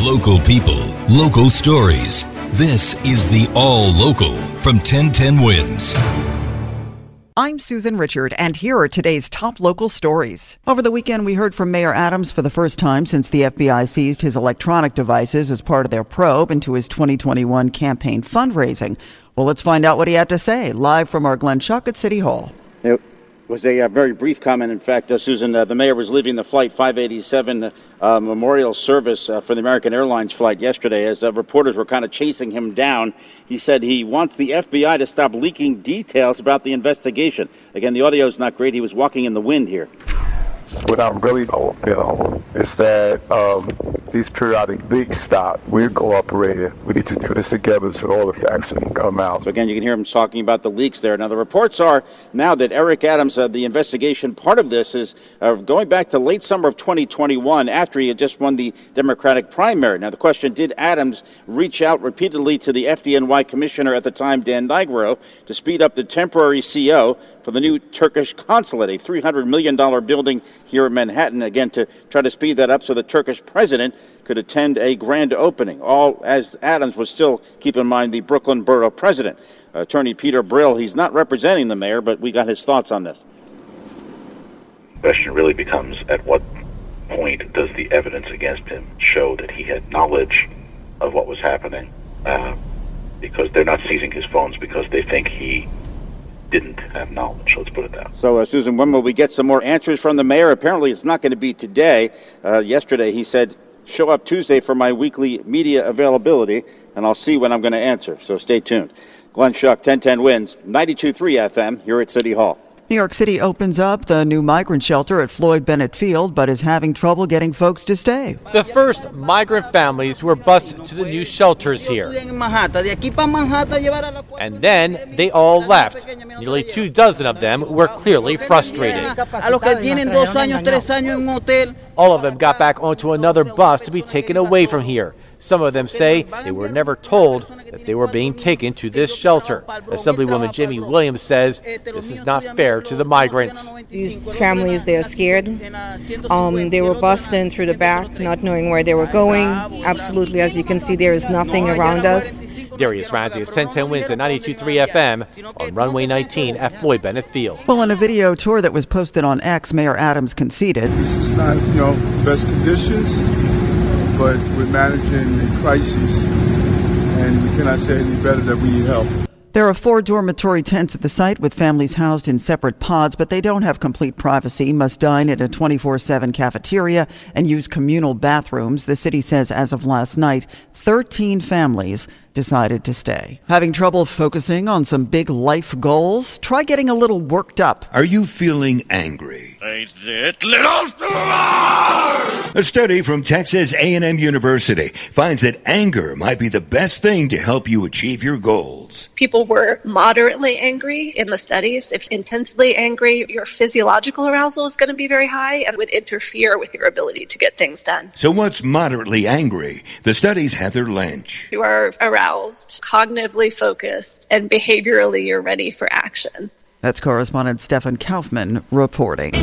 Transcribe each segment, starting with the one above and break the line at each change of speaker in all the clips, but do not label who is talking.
Local people, local stories. This is the All Local from 1010 Wins.
I'm Susan Richard, and here are today's top local stories. Over the weekend, we heard from Mayor Adams for the first time since the FBI seized his electronic devices as part of their probe into his 2021 campaign fundraising. Well, let's find out what he had to say live from our Glenn Schuck at City Hall.
It was a, uh very brief comment. In fact, uh, Susan, uh, the mayor was leaving the flight 587 uh, memorial service uh, for the American Airlines flight yesterday as uh, reporters were kind of chasing him down. He said he wants the FBI to stop leaking details about the investigation. Again, the audio is not great. He was walking in the wind here.
What I'm really, you know, is that um, these periodic leaks stop. We're cooperating. We need to do this together so all the facts can come out.
So again, you can hear him talking about the leaks there. Now, the reports are now that Eric Adams, uh, the investigation part of this is uh, going back to late summer of 2021 after he had just won the Democratic primary. Now, the question, did Adams reach out repeatedly to the FDNY commissioner at the time, Dan Nigro, to speed up the temporary CO for the new Turkish consulate, a $300 million building here in Manhattan, again, to try to speed that up so the Turkish president could attend a grand opening, all as Adams was still, keep in mind, the Brooklyn borough president. Attorney Peter Brill, he's not representing the mayor, but we got his thoughts on this.
question really becomes at what point does the evidence against him show that he had knowledge of what was happening? Uh, because they're not seizing his phones because they think he didn't have knowledge. Let's put it that.
So, uh, Susan, when will we get some more answers from the mayor? Apparently, it's not going to be today. Uh, yesterday, he said, show up Tuesday for my weekly media availability, and I'll see when I'm going to answer. So stay tuned. Glenn Schuck, 1010 wins, 92.3 FM here at City Hall.
New York City opens up the new migrant shelter at Floyd Bennett Field, but is having trouble getting folks to stay.
The first migrant families were bused to the new shelters here. And then they all left. Nearly two dozen of them were clearly frustrated. All of them got back onto another bus to be taken away from here. Some of them say they were never told that they were being taken to this shelter. Assemblywoman Jaime Williams says this is not fair to the migrants.
These families, they are scared. Um, they were bused in through the back, not knowing where they were going. Absolutely, as you can see, there is nothing around us.
Darius Ramsey is 1010 wins at 92.3 FM on runway 19 at Floyd Bennett Field.
Well, in a video tour that was posted on X, Mayor Adams conceded.
This is not, you know, best conditions, but we're managing the crisis, and we cannot say any better that we need help.
There are four dormitory tents at the site with families housed in separate pods, but they don't have complete privacy, must dine at a 24 7 cafeteria, and use communal bathrooms. The city says as of last night, 13 families decided to stay. Having trouble focusing on some big life goals? Try getting a little worked up.
Are you feeling angry? A study from Texas A&M University finds that anger might be the best thing to help you achieve your goals.
People were moderately angry in the studies. If intensely angry, your physiological arousal is going to be very high and would interfere with your ability to get things done.
So what's moderately angry? The study's Heather Lench.
You are aroused, cognitively focused, and behaviorally you're ready for action.
That's correspondent Stefan Kaufman reporting.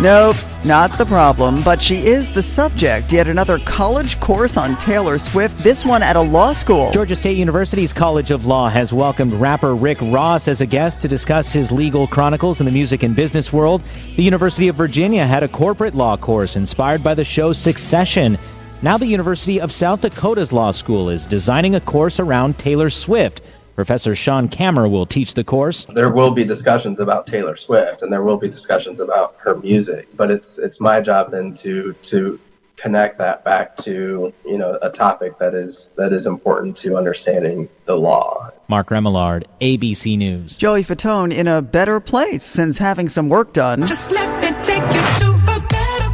Nope, not the problem, but she is the subject. Yet another college course on Taylor Swift, this one at a law school.
Georgia State University's College of Law has welcomed rapper Rick Ross as a guest to discuss his legal chronicles in the music and business world. The University of Virginia had a corporate law course inspired by the show Succession. Now, the University of South Dakota's law school is designing a course around Taylor Swift. Professor Sean Kammer will teach the course.
There will be discussions about Taylor Swift and there will be discussions about her music, but it's it's my job then to to connect that back to you know a topic that is that is important to understanding the law.
Mark Remillard, ABC News.
Joey Fatone in a better place since having some work done.
Just let me take you to a better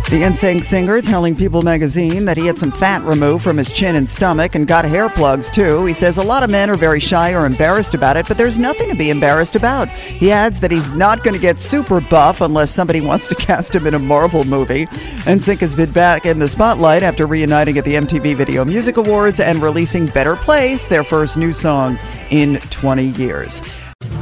The NSYNC singer telling People magazine that he had some fat removed from his chin and stomach and got hair plugs too. He says a lot of men are very shy or embarrassed about it, but there's nothing to be embarrassed about. He adds that he's not going to get super buff unless somebody wants to cast him in a Marvel movie. NSYNC has been back in the spotlight after reuniting at the MTV Video Music Awards and releasing Better Place, their first new song in 20 years.